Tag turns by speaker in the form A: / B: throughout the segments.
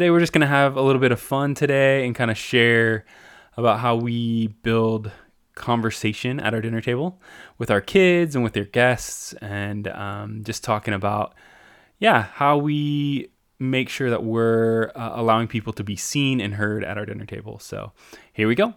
A: Today, we're just going to have a little bit of fun today and kind of share about how we build conversation at our dinner table with our kids and with their guests, and um, just talking about, yeah, how we make sure that we're uh, allowing people to be seen and heard at our dinner table. So here we go.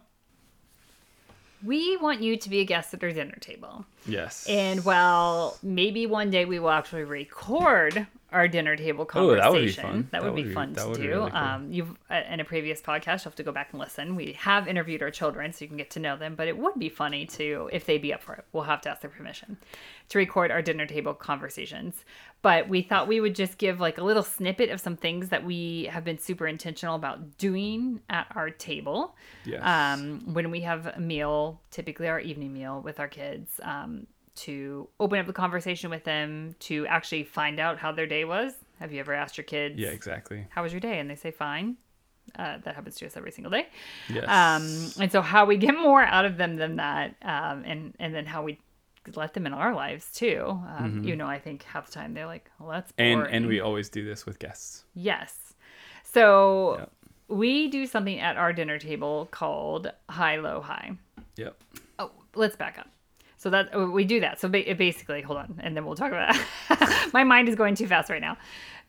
B: We want you to be a guest at our dinner table.
A: Yes.
B: And while maybe one day we will actually record our dinner table conversation,
A: Oh, that would be fun.
B: That would be fun
A: that
B: to
A: would be
B: do.
A: really cool.
B: Um, you've uh, in a previous podcast, you'll have to go back and listen. We have interviewed our children, so you can get to know them. But it would be funny to, if they'd be up for it, we'll have to ask their permission to record our dinner table conversations. But we thought we would just give like a little snippet of some things that we have been super intentional about doing at our table
A: Yes.
B: um, when we have a meal, typically our evening meal with our kids, um, to open up the conversation with them, to actually find out how their day was. Have you ever asked your kids,
A: yeah, exactly.
B: how was your day? And they say, fine. Uh, that happens to us every single day.
A: Yes.
B: Um, and so how we get more out of them than that, um, and, and then how we let them in our lives too. Um, You know, I think half the time they're like, well, that's boring.
A: Mm-hmm. and and we always do this with guests.
B: Yes. So
A: Yep.
B: we do something at our dinner table called high, low, high.
A: Yep.
B: Oh, let's back up. So that oh, we do that. So ba- basically, hold on, and then we'll talk about. That. My mind is going too fast right now.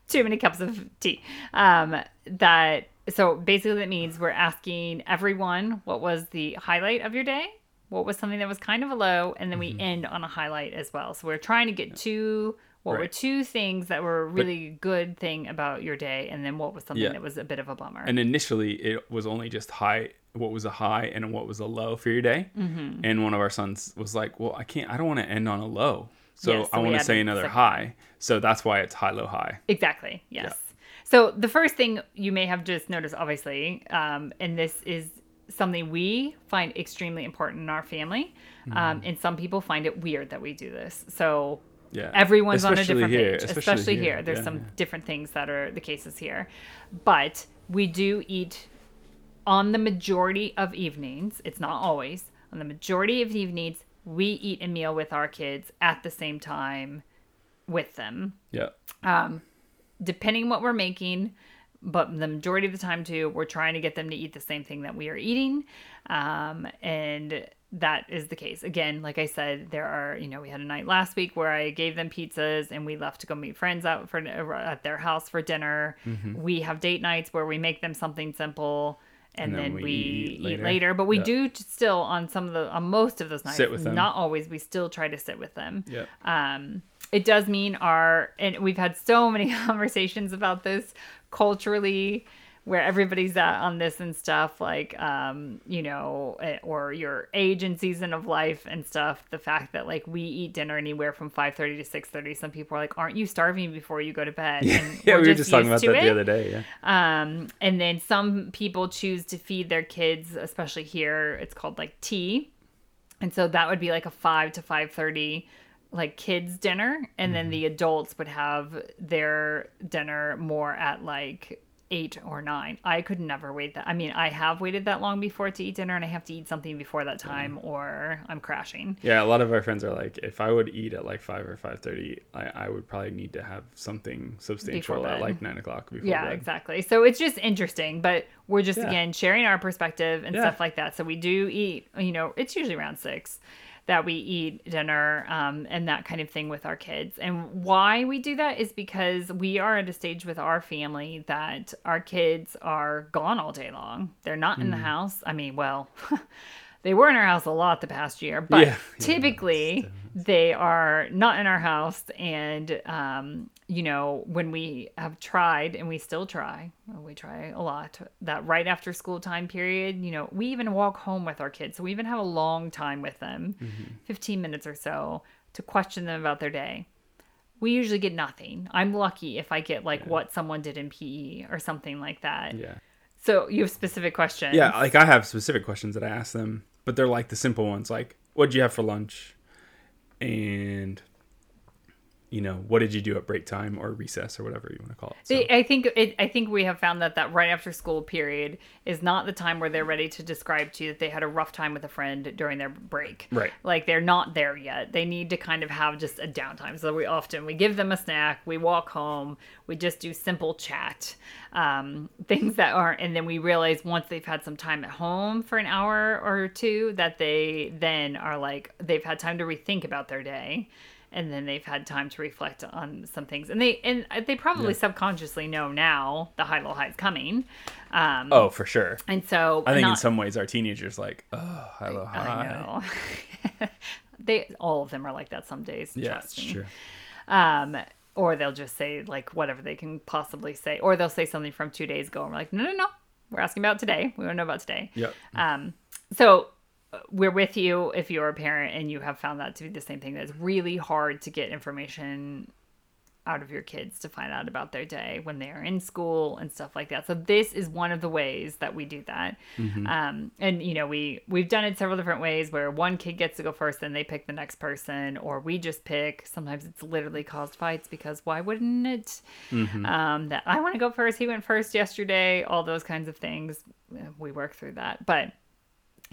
B: Too many cups of tea. Um, that so basically that means we're asking everyone what was the highlight of your day, what was something that was kind of a low, and then we end on a highlight as well. So we're trying to get two. What were two things that were a really good thing about your day, and then what was something
A: Yeah.
B: that was a bit of a bummer?
A: And initially, it was only just high. What was a high and what was a low for your day? Mm-hmm. And one of our sons was like, "Well, I can't. I don't want to end on a low. So
B: Yeah, so
A: I want to say another
B: sec-
A: high. So that's why it's high, low, high.
B: Exactly. Yes. So the first thing you may have just noticed, obviously, um, and this is something we find extremely important in our family,
A: Mm-hmm.
B: um, and some people find it weird that we do this. So
A: Yeah.
B: everyone's on a
A: Especially
B: different
A: here,
B: page,
A: especially
B: especially,
A: here,
B: here. There's
A: yeah,
B: some
A: yeah.
B: different things that are the cases here, but we do eat on the majority of evenings. It's not always on the majority of evenings. We eat a meal with our kids at the same time with them
A: Yeah.
B: Um, depending what we're making but the majority of the time too we're trying to get them to eat the same thing that we are eating um, and that is the case again like i said there are you know we had a night last week where i gave them pizzas and we left to go meet friends out for at their house for dinner
A: Mm-hmm.
B: we have date nights where we make them something simple and,
A: And then
B: then,
A: we eat
B: eat,
A: later.
B: later. but we
A: Yeah.
B: do still on some of the on most of those nights
A: Sit with them.
B: not always we still try to sit with them
A: Yeah.
B: um, it does mean our and we've had so many conversations about this culturally where everybody's at on this and stuff like um you know eh, or your age and season of life and stuff the fact that like we eat dinner anywhere from 5.30 to 6.30 some people are like aren't you starving before you go to bed and
A: yeah,
B: we're
A: were just talking about that
B: to
A: the other day. Yeah.
B: Um, and then some people choose to feed their kids, especially here, it's called like tea. And so that would be like a five to five thirty like kids dinner. And then the adults would have their dinner more at like eight or nine. I could never wait that. I mean, I have waited that long before to eat dinner and I have to eat something before that time or I'm crashing.
A: Yeah, a lot of our friends are like, if I would eat at like five or five thirty, I, I would probably need to have something substantial at like nine o'clock before
B: Yeah,
A: bed.
B: exactly. So it's just interesting, but we're just
A: Yeah.
B: again sharing our perspective and
A: Yeah.
B: stuff like that. So we do eat, you know, it's usually around six that we eat dinner um, and that kind of thing with our kids. And why we do that is because we are at a stage with our family that our kids are gone all day long. They're not
A: Mm.
B: in the house. I mean, well, they were in our house a lot the past year, but
A: Yeah. Yeah,
B: typically they are not in our house. And, um, you know, when we have tried, and we still try, we try a lot, that right after school time period, you know, we even walk home with our kids. So we even have a long time with them,
A: Mm-hmm.
B: 15 minutes or so, to question them about their day. we usually get nothing. I'm lucky if I get like what someone did in PE or something like that.
A: Yeah.
B: So you have specific questions.
A: Yeah, like I have specific questions that I ask them, but they're like the simple ones, like "What'd you have for lunch?" and you know, what did you do at break time or recess or whatever you want to call it. So,
B: I think it, I think we have found that that right after school period is not the time where they're ready to describe to you that they had a rough time with a friend during their break.
A: Right.
B: Like they're not there yet. They need to kind of have just a downtime. So we often we give them a snack, we walk home, we just do simple chat, um, things that aren't, and then we realize once they've had some time at home for an hour or two that they then are like they've had time to rethink about their day and then they've had time to reflect on some things and they and they probably
A: Yeah.
B: subconsciously know now the high low high is coming um
A: oh, for sure.
B: and so
A: I think in some ways our teenagers like, oh, hello, hi.
B: I know they all of them are like that some days
A: Yeah,
B: trust me.
A: true.
B: um or they'll just say like whatever they can possibly say or they'll say something from two days ago and we're like no no no we're asking about today we want to know about today
A: Yep.
B: um, so we're with you if you're a parent and you have found that to be the same thing. That's really hard to get information out of your kids to find out about their day when they are in school and stuff like that. So this is one of the ways that we do that. Um, and you know, we we've done it several different ways where one kid gets to go first, then they pick the next person, or we just pick. Sometimes it's literally caused fights because why wouldn't it? Um, that I want to go first, he went first yesterday. All those kinds of things. We work through that, but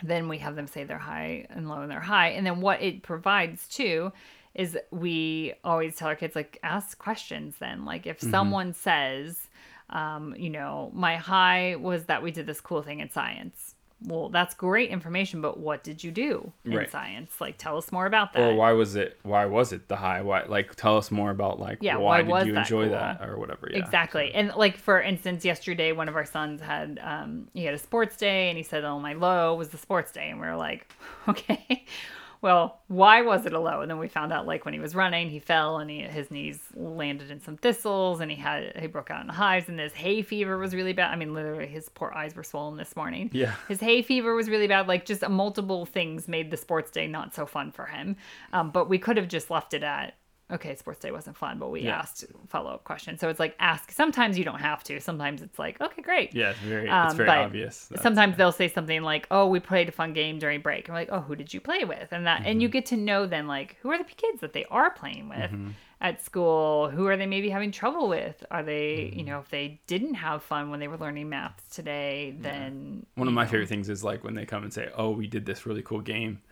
B: then we have them say their high and low and they're high. And then what it provides too is we always tell our kids like ask questions then. Like if someone says um, you know my high was that we did this cool thing in science well that's great information but what did you do in
A: Right.
B: science like tell us more about that
A: Or why was it? Why was it the high? Why? Like, tell us more about like
B: Yeah,
A: why,
B: why
A: did you
B: that
A: enjoy
B: cool?
A: that or whatever? Yeah.
B: Exactly. And like for instance, yesterday one of our sons had um he had a sports day and he said, Oh my low was the sports day and we were like, Okay. Well, why was it a low? And then we found out like when he was running, he fell and he, his knees landed in some thistles and he had he broke out in hives and his hay fever was really bad. I mean, literally his poor eyes were swollen this morning.
A: Yeah.
B: His hay fever was really bad. Like just multiple things made the sports day not so fun for him. Um, but we could have just left it at okay, sports day wasn't fun, but we
A: Yeah.
B: asked follow up questions. So it's like ask. Sometimes you don't have to. Sometimes it's like okay, great.
A: Yeah, it's very, it's
B: Um,
A: very
B: but
A: obvious. That's-
B: Sometimes they'll say something like, "Oh, we played a fun game during break." And we're like, "Oh, who did you play with?" And that, and you
A: Mm-hmm.
B: get to know then like who are the kids that they are playing with
A: Mm-hmm.
B: at school? Who are they maybe having trouble with? Are they,
A: Mm-hmm.
B: you know, if they didn't have fun when they were learning math today, then
A: One of my
B: know,
A: favorite things is like when they come and say, "Oh, we did this really cool game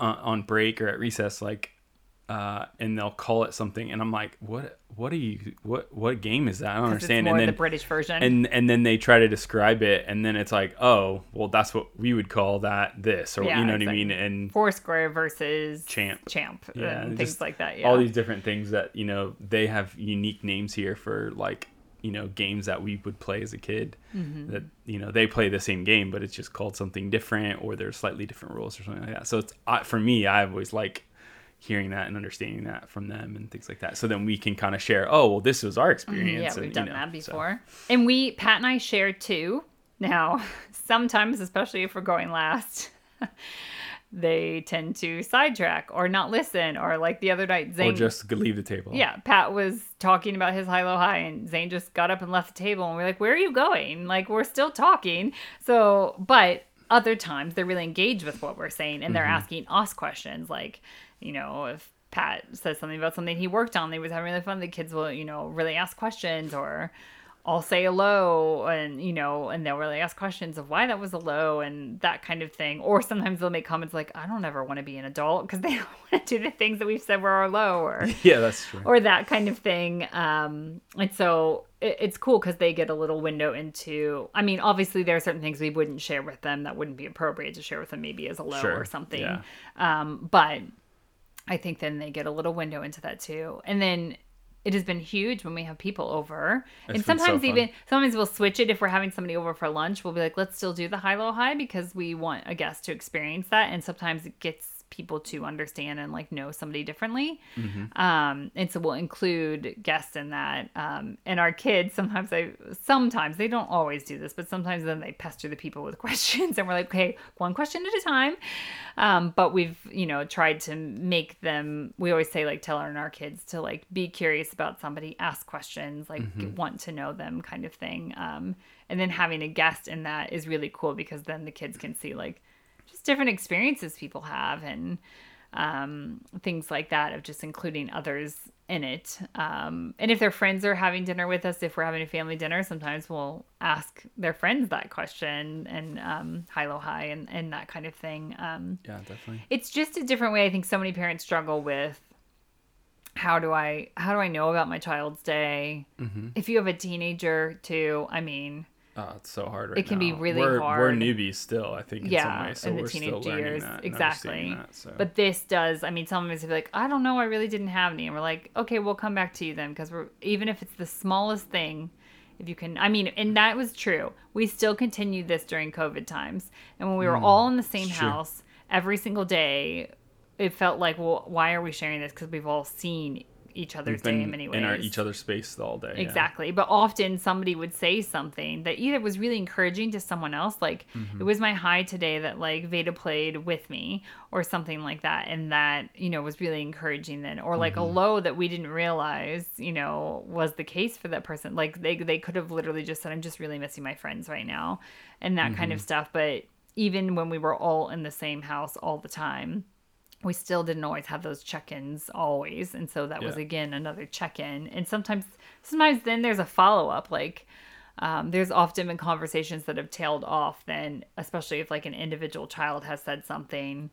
A: uh, on break or at recess," like, uh, and they'll call it something, and I'm like, "What? What are you? What? What game is that? I don't understand." And then
B: the British version.
A: and and then they try to describe it, and then it's like, "Oh, well, that's what we would call that this," or
B: Yeah,
A: you know what I mean? And
B: Foursquare versus
A: Champ.
B: champ,
A: yeah,
B: and things like that. Yeah,
A: all these different things that you know they have unique names here for like you know games that we would play as a kid
B: Mm-hmm.
A: that you know they play the same game but it's just called something different or there's slightly different rules or something like that so it's I, for me i always like hearing that and understanding that from them and things like that so then we can kind of share oh well this was our experience
B: Mm-hmm. Yeah, we've
A: and, you
B: done
A: know,
B: that
A: so-
B: before. And we, Pat and I share too. Now, sometimes, especially if we're going last, they tend to sidetrack or not listen. Or like the other night,
A: or
B: Zane.
A: just leave the table
B: yeah, Pat was talking about his high low high, and Zane just got up and left the table, and we're like, "Where are you going?" Like we're still talking. So, but other times they're really engaged with what we're saying, and they're
A: Mm-hmm.
B: asking us questions, like, you know, if Pat says something about something he worked on, they was having really fun. The kids will, you know, really ask questions, or I'll say hello, and you know, and they'll really ask questions of why that was a low and that kind of thing. Or sometimes they'll make comments like, "I don't ever want to be an adult" because they don't want to do the things that we've said were our low, or
A: yeah that's true
B: or that kind of thing. Um, and so it, it's cool because they get a little window into. I mean, obviously there are certain things we wouldn't share with them that wouldn't be appropriate to share with them, maybe as a low
A: Sure,
B: or something.
A: yeah.
B: Um, but I think then they get a little window into that too, and then. It has been huge when we have people over, and
A: It's so
B: sometimes even sometimes we'll switch it if we're having somebody over for lunch. We'll be like, let's still do the high low high because we want a guest to experience that, and sometimes it gets people to understand and like know somebody differently.
A: Mm-hmm.
B: Um, and so we'll include guests in that. Um, and our kids sometimes they sometimes they don't always do this, but sometimes then they pester the people with questions, and we're like, okay, one question at a time. Um, but we've you know tried to make them. We always say like tell our, our kids to like be curious about somebody, ask questions, like want to know them, kind of thing. Um, and then having a guest in that is really cool because then the kids can see like just different experiences people have and um, things like that of just including others in it. Um, and if their friends are having dinner with us, if we're having a family dinner, sometimes we'll ask their friends that question and um, hi, lo, hi, and, and that kind of thing. Um,
A: Yeah, definitely.
B: it's just a different way. I think so many parents struggle with how do I how do I know about my child's day?
A: Mm-hmm.
B: If you have a teenager too, I mean,
A: Oh, it's so hard right
B: It can be really
A: we're, We're newbies still, I think, in
B: Yeah,
A: some ways. So
B: in the teenage years, exactly.
A: That, so.
B: But this does. I mean, some of us would be like, I don't know, I really didn't have any, and we're like, okay, we'll come back to you then, because we're even if it's the smallest thing, if you can. I mean, and that was true. We still continued this during COVID times, and when we were mm, all in the same house every single day, it felt like, well, why are we sharing this? Because we've all seen each other's day in many ways.
A: in our each other's space all day. yeah.
B: Exactly. But often somebody would say something that either was really encouraging to someone else, like
A: Mm-hmm.
B: it was my high today that like Veda played with me, or something like that. And that, you know, was really encouraging then. Or like
A: Mm-hmm.
B: a low that we didn't realize, you know, was the case for that person. Like they, they could have literally just said, I'm just really missing my friends right now, and that kind of
A: Mm-hmm.
B: stuff. But even when we were all in the same house all the time, we still didn't always have those check-ins always and so that was again another check-in. And sometimes sometimes then there's a follow-up like um, there's often been conversations that have tailed off then especially if like an individual child has said something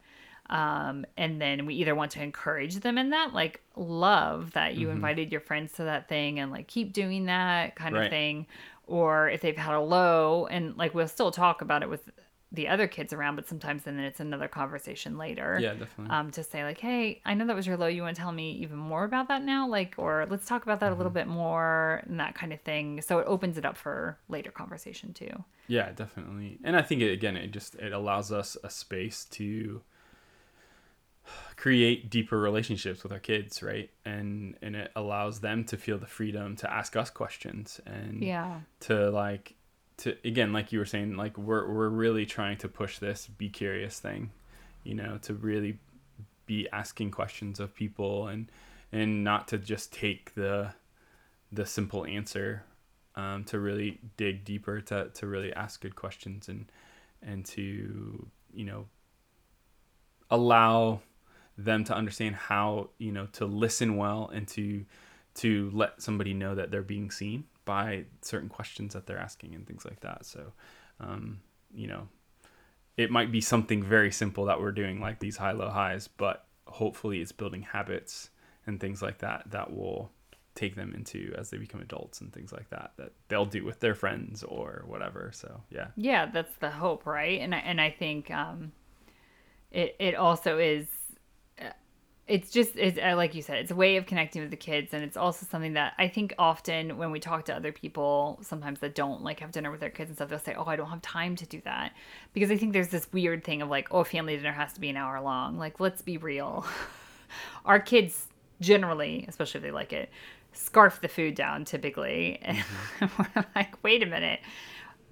B: um, and then we either want to encourage them in that like love that you invited your friends to that thing and like keep doing that kind of thing or if they've had a low and like we'll still talk about it with the other kids around but sometimes then it's another conversation later
A: Yeah, definitely.
B: um, to say like, hey, I know that was your low. You want to tell me even more about that now, like, or let's talk about that a little
A: Mm-hmm.
B: bit more and that kind of thing. So it opens it up for later conversation too.
A: Yeah, definitely. And I think it, again, it just it allows us a space to create deeper relationships with our kids, right? And and it allows them to feel the freedom to ask us questions and
B: Yeah,
A: to like to again like you were saying like we're we're really trying to push this be curious thing, you know, to really be asking questions of people and and not to just take the the simple answer um, to really dig deeper to, to really ask good questions and and to you know allow them to understand how you know to listen well and to to let somebody know that they're being seen by certain questions that they're asking and things like that so um, you know it might be something very simple that we're doing like these high low highs but hopefully it's building habits and things like that that will take them into as they become adults and things like that that they'll do with their friends or whatever so yeah
B: yeah, that's the hope, right? And I, and I think um, it it also is. It's just it's uh, like you said, it's a way of connecting with the kids, and it's also something that I think often when we talk to other people, sometimes that don't like have dinner with their kids and stuff, they'll say, "Oh, I don't have time to do that," because I think there's this weird thing of like, "Oh, family dinner has to be an hour long." Like, let's be real. Our kids generally, especially if they like it, scarf the food down typically, and we're like, "Wait a minute."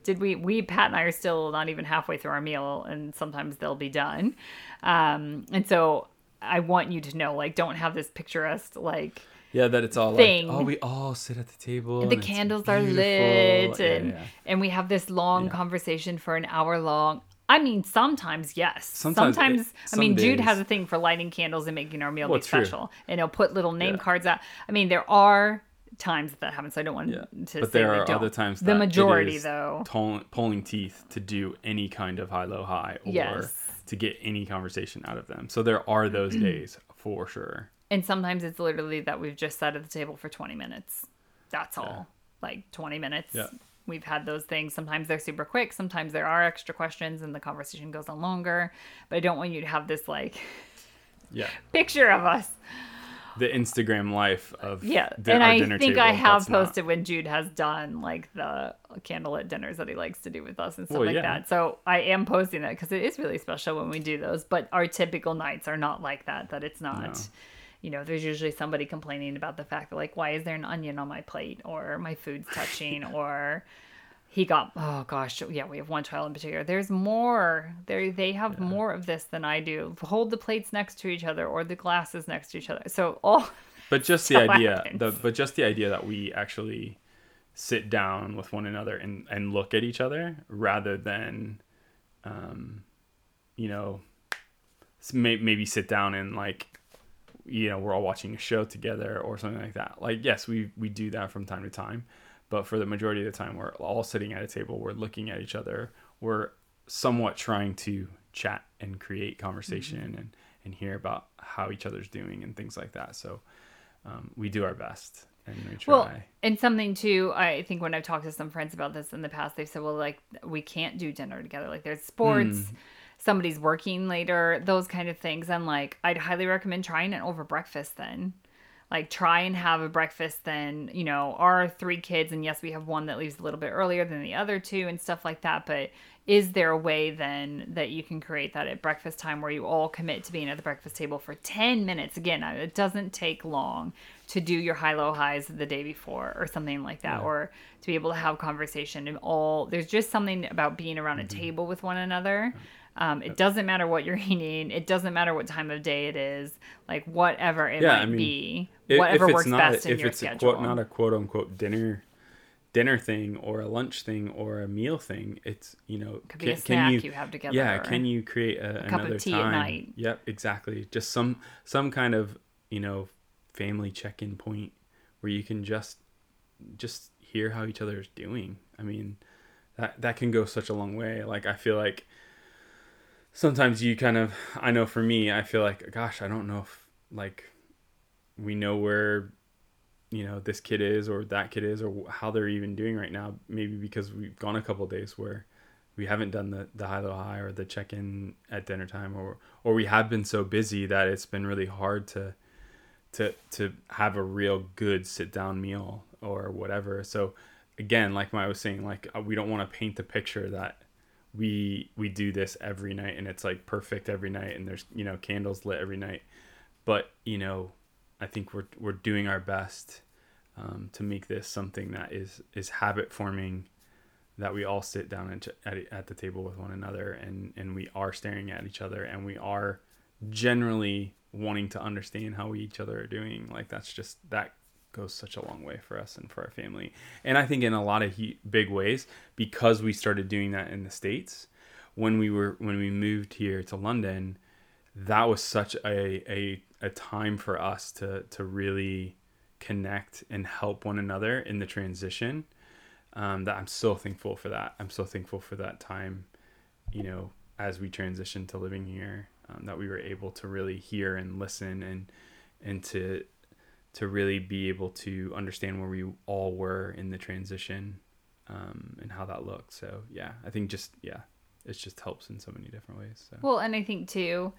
B: did we we pat and i are still not even halfway through our meal and sometimes they'll be done um and so i want you to know like don't have this picturesque like
A: yeah that it's all
B: Thing.
A: like oh we all sit at the table
B: the candles are lit
A: Yeah,
B: and
A: yeah.
B: and we have this long
A: Yeah.
B: conversation for an hour long i mean sometimes yes
A: Sometimes
B: sometimes,
A: it-
B: i mean jude has a thing for lighting candles and making our meal
A: Well,
B: be
A: true.
B: special and he'll put little name cards out i mean there are times that, that happens So i don't want
A: Yeah,
B: to
A: but
B: say
A: there are other times
B: the majority though
A: tol- pulling teeth to do any kind of high low high or
B: Yes.
A: to get any conversation out of them. So there are those days for sure.
B: And sometimes it's literally that we've just sat at the table for 20 minutes. That's all. Like 20 minutes.
A: Yeah.
B: We've had those things. Sometimes they're super quick. Sometimes there are extra questions and the conversation goes on longer. But I don't want you to have this like
A: Yeah,
B: picture of us
A: the Instagram life of
B: Yeah,
A: di-
B: and I think
A: table.
B: I have
A: That's not-
B: posted when Jude has done like the candlelit dinners that he likes to do with us and stuff
A: Well,
B: like
A: yeah.
B: that. So I am posting that because it is really special when we do those. But our typical nights are not like that. That it's not.
A: No.
B: You know, there's usually somebody complaining about the fact that like, why is there an onion on my plate, or my food's touching, or he got oh gosh yeah we have one child in particular. There's more. They they have more of this than i do. Hold the plates next to each other or the glasses next to each other. So all
A: But just the idea,
B: happens.
A: the but just the idea that we actually sit down with one another and and look at each other rather than, um, you know, maybe sit down and like, you know, we're all watching a show together or something like that. Like, yes, we we do that from time to time, but for the majority of the time, we're all sitting at a table, we're looking at each other, we're somewhat trying to chat and create conversation and and hear about how each other's doing and things like that. So um, we do our best and we try.
B: Well, and something too, I think when I've talked to some friends about this in the past, they've said, well, like, we can't do dinner together. Like, there's sports,
A: Hmm.
B: somebody's working later, those kind of things. And, like, I'd highly recommend trying it over breakfast then. Like, try and have a breakfast then, you know, our three kids, and yes, we have one that leaves a little bit earlier than the other two and stuff like that. But is there a way then that you can create that at breakfast time where you all commit to being at the breakfast table for 10 minutes? Again, it doesn't take long to do your high low highs the day before or something like that or to be able to have conversation and all there's just something about being around
A: Mm-hmm.
B: a table with one another um, it doesn't matter what you're eating. It doesn't matter what time of day it is. Like whatever it
A: Yeah,
B: might
A: I mean,
B: be
A: If-
B: whatever
A: if
B: works
A: not,
B: best in your
A: it's
B: schedule
A: a not a quote unquote dinner dinner thing or a lunch thing or a meal thing it's you know
B: Could be a snack you have together
A: yeah can you create a,
B: cup of
A: another
B: tea at
A: time?
B: night.
A: yep exactly. Just some some kind of you know family check-in point where you can just just hear how each other is doing. I mean that that can go such a long way. Like i feel like sometimes you kind of i know for me i feel like gosh i don't know if like we know where you know this kid is or that kid is or how they're even doing right now. Maybe because we've gone a couple days where we haven't done the, the high low high or the check in at dinner time or or we have been so busy that it's been really hard to to to have a real good sit down meal or whatever. So again like I was saying like uh, we don't want to paint the picture that we we do this every night and it's like perfect every night and there's you know candles lit every night. But you know I think we're we're doing our best um, to make this something that is is habit forming that we all sit down ch- at, at the table with one another and and we are staring at each other and we are generally wanting to understand how we each other are doing. Like that's just that goes such a long way for us and for our family. And i think in a lot of he- big ways because we started doing that in the states when we were when we moved here to london that was such a a, a time for us to to really connect and help one another in the transition um, that i'm so thankful for that. I'm so thankful for that time you know as we transitioned to living here um, that we were able to really hear and listen and and to to really be able to understand where we all were in the transition um, and how that looked. So yeah i think just yeah it just helps in so many different ways so.
B: Well, and I think too,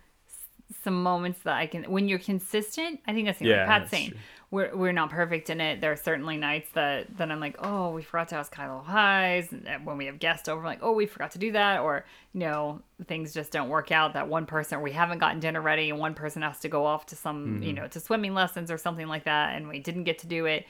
B: some moments that I can when you're consistent. I think that's the
A: Yeah,
B: Pat's
A: that's
B: saying
A: true.
B: we're we're not perfect in it. There are certainly nights that that I'm like, oh, we forgot to ask Kylo highs. And when we have guests over, I'm like, oh, we forgot to do that, or you know, things just don't work out. That one person we haven't gotten dinner ready, and one person has to go off to some
A: Mm-hmm.
B: you know to swimming lessons or something like that, and we didn't get to do it.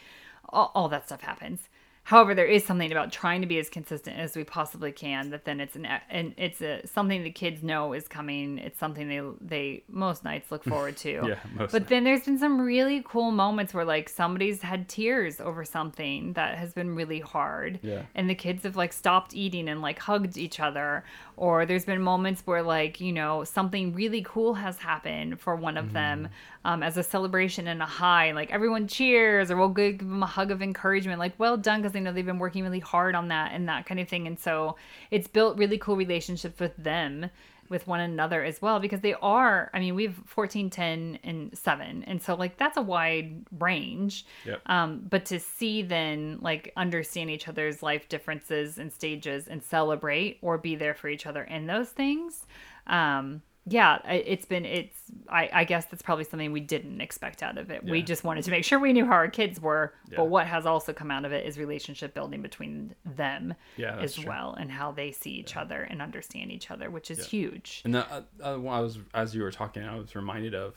B: All, all that stuff happens. However, there is something about trying to be as consistent as we possibly can. That then it's an and it's a something the kids know is coming. It's something they they most nights look forward to.
A: Yeah, most
B: But
A: nights.
B: then there's been some really cool moments where like somebody's had tears over something that has been really hard.
A: Yeah.
B: And the kids have like stopped eating and like hugged each other. Or there's been moments where like you know something really cool has happened for one of them um, as a celebration and a high. Like everyone cheers or we'll give them a hug of encouragement. Like well done because they know they've been working really hard on that and that kind of thing. And so it's built really cool relationships with them with one another as well because they are i mean we have 14 10 and 7 and so like that's a wide range
A: Yep.
B: um but to see then like understand each other's life differences and stages and celebrate or be there for each other in those things um yeah, it's been it's I, I guess that's probably something we didn't expect out of it. We just wanted to make sure we knew how our kids were,
A: Yeah.
B: but what has also come out of it is relationship building between them
A: Yeah,
B: as
A: true.
B: well and how they see each other and understand each other, which is huge.
A: And the, uh, uh, I was as you were talking, I was reminded of,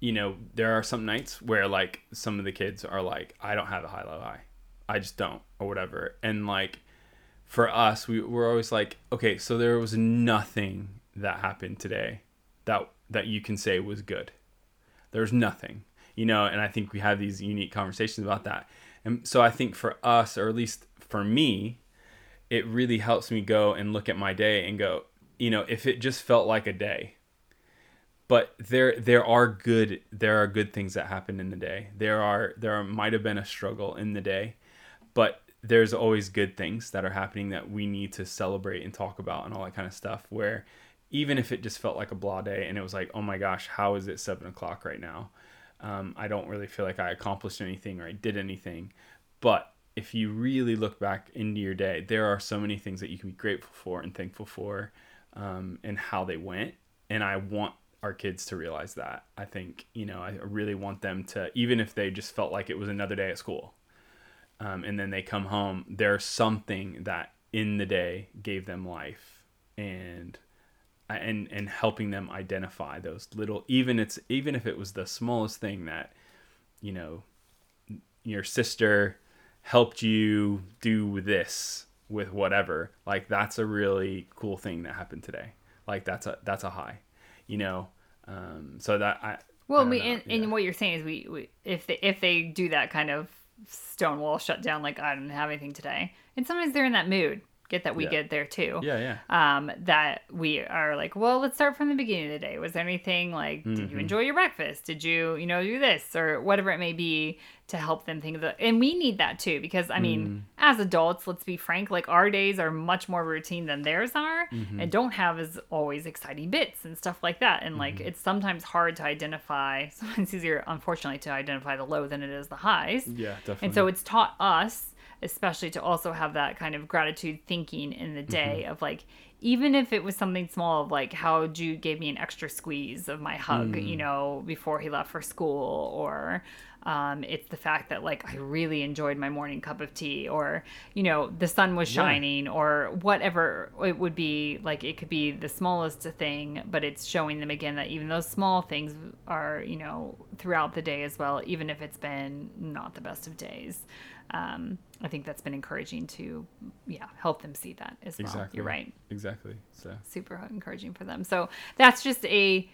A: you know, there are some nights where like some of the kids are like, I don't have a high low high, I just don't, or whatever. And like, for us, we we're always like, okay, so there was nothing that happened today that that you can say was good. There's nothing, you know. And I think we have these unique conversations about that. And so I think for us, or at least for me, it really helps me go and look at my day and go, you know, if it just felt like a day. But there there are good there are good things that happen in the day. There are there might have been a struggle in the day, but there's always good things that are happening that we need to celebrate and talk about and all that kind of stuff. Where even if it just felt like a blah day and it was like, oh my gosh, how is it seven o'clock right now? Um, I don't really feel like I accomplished anything or I did anything. But if you really look back into your day, there are so many things that you can be grateful for and thankful for um, and how they went. And I want our kids to realize that. I think, you know, I really want them to, even if they just felt like it was another day at school um, and then they come home, there's something that in the day gave them life and and and helping them identify those little even it's even if it was the smallest thing that you know your sister helped you do this with whatever like that's a really cool thing that happened today like that's a that's a high you know um so that i
B: Well,
A: I
B: we
A: know,
B: and,
A: yeah.
B: and what you're saying is we, we if they if they do that kind of stonewall shut down, like I don't have anything today, and sometimes they're in that mood. Get that we
A: Yeah.
B: get there too.
A: yeah yeah
B: Um, that we are like, well, let's start from the beginning of the day. Was there anything like, did
A: Mm-hmm.
B: you enjoy your breakfast? Did you, you know, do this or whatever it may be to help them think of the, and we need that too, because I mean,
A: Mm.
B: as adults, let's be frank, like our days are much more routine than theirs are
A: Mm-hmm.
B: and don't have as always exciting bits and stuff like that. And like,
A: Mm-hmm.
B: it's sometimes hard to identify, sometimes easier, unfortunately, to identify the low than it is the highs.
A: yeah definitely
B: And so it's taught us, especially to also have that kind of gratitude thinking in the day
A: Mm-hmm.
B: of like, even if it was something small of like how Jude gave me an extra squeeze of my hug,
A: Mm.
B: you know, before he left for school, or um, it's the fact that like I really enjoyed my morning cup of tea, or you know, the sun was
A: Yeah.
B: shining, or whatever it would be. Like it could be the smallest thing, but it's showing them again that even those small things are, you know, throughout the day as well, even if it's been not the best of days. Um, I think that's been encouraging to, yeah, help them see that as well.
A: exactly
B: You're right
A: exactly so
B: super encouraging for them. So that's just a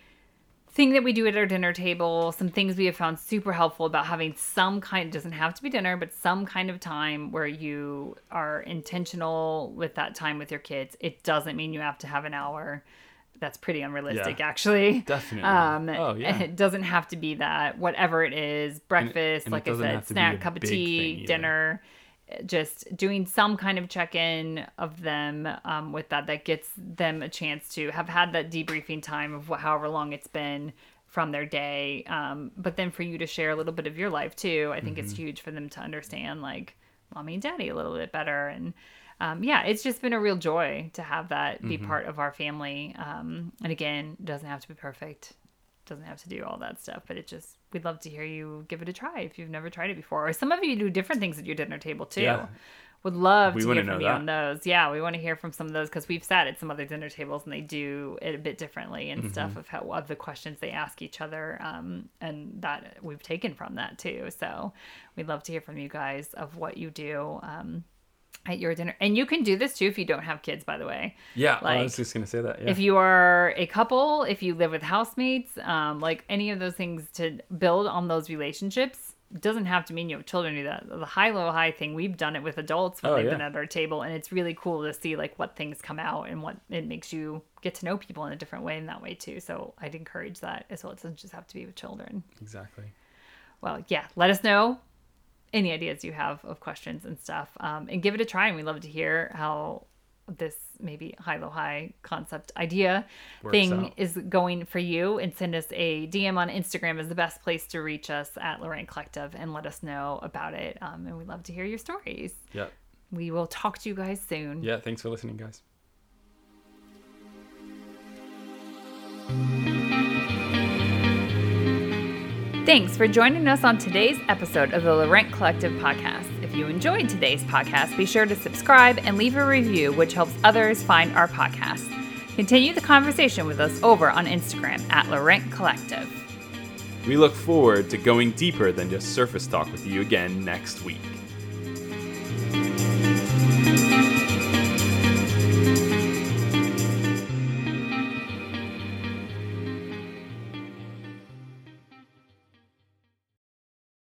B: thing that we do at our dinner table. Some things we have found super helpful about having some kind it doesn't have to be dinner, but some kind of time where you are intentional with that time with your kids. It doesn't mean you have to have an hour. That's pretty unrealistic,
A: Yeah.
B: actually.
A: Definitely.
B: Um,
A: Oh, yeah.
B: It doesn't have to be that. Whatever it is, breakfast,
A: and it
B: like I said,
A: have to be
B: snack,
A: a
B: cup of tea, dinner just doing some kind of check-in of them um, with that that gets them a chance to have had that debriefing time of however long it's been from their day um, but then for you to share a little bit of your life too i think
A: Mm-hmm.
B: it's huge for them to understand like mommy and daddy a little bit better and um, yeah it's just been a real joy to have that be
A: Mm-hmm.
B: part of our family um, and again it doesn't have to be perfect doesn't have to do all that stuff, but it just we'd love to hear you give it a try if you've never tried it before. Or some of you do different things at your dinner table too.
A: Yeah.
B: Would love
A: We
B: to hear from
A: know
B: you
A: that.
B: on those. Yeah, we want to hear from some of those because we've sat at some other dinner tables and they do it a bit differently and
A: Mm-hmm.
B: stuff of how of the questions they ask each other, um, and that we've taken from that too. So we'd love to hear from you guys of what you do. Um, at your dinner, and you can do this too if you don't have kids. By the way,
A: yeah i was just gonna say that yeah
B: if you are a couple, if you live with housemates, um, like any of those things to build on those relationships, doesn't have to mean you have children do that. The high low high thing, we've done it with adults when
A: Oh,
B: they've
A: yeah.
B: been at our table, and it's really cool to see like what things come out and what it makes you get to know people in a different way in that way too. So I'd encourage that as well. It doesn't just have to be with children.
A: exactly
B: Well, yeah, let us know any ideas you have of questions and stuff, um, and give it a try. And we love to hear how this maybe high low high concept idea
A: Works
B: thing
A: out.
B: is going for you. And send us a DM on Instagram is the best place to reach us at Laurent Collective and let us know about it. Um, and we'd love to hear your stories.
A: yeah
B: We will talk to you guys soon.
A: yeah thanks for listening guys
B: Thanks for joining us on today's episode of the Laurent Collective podcast. If you enjoyed today's podcast, be sure to subscribe and leave a review, which helps others find our podcast. Continue the conversation with us over on Instagram at Laurent Collective.
A: We look forward to going deeper than just surface talk with you again next week.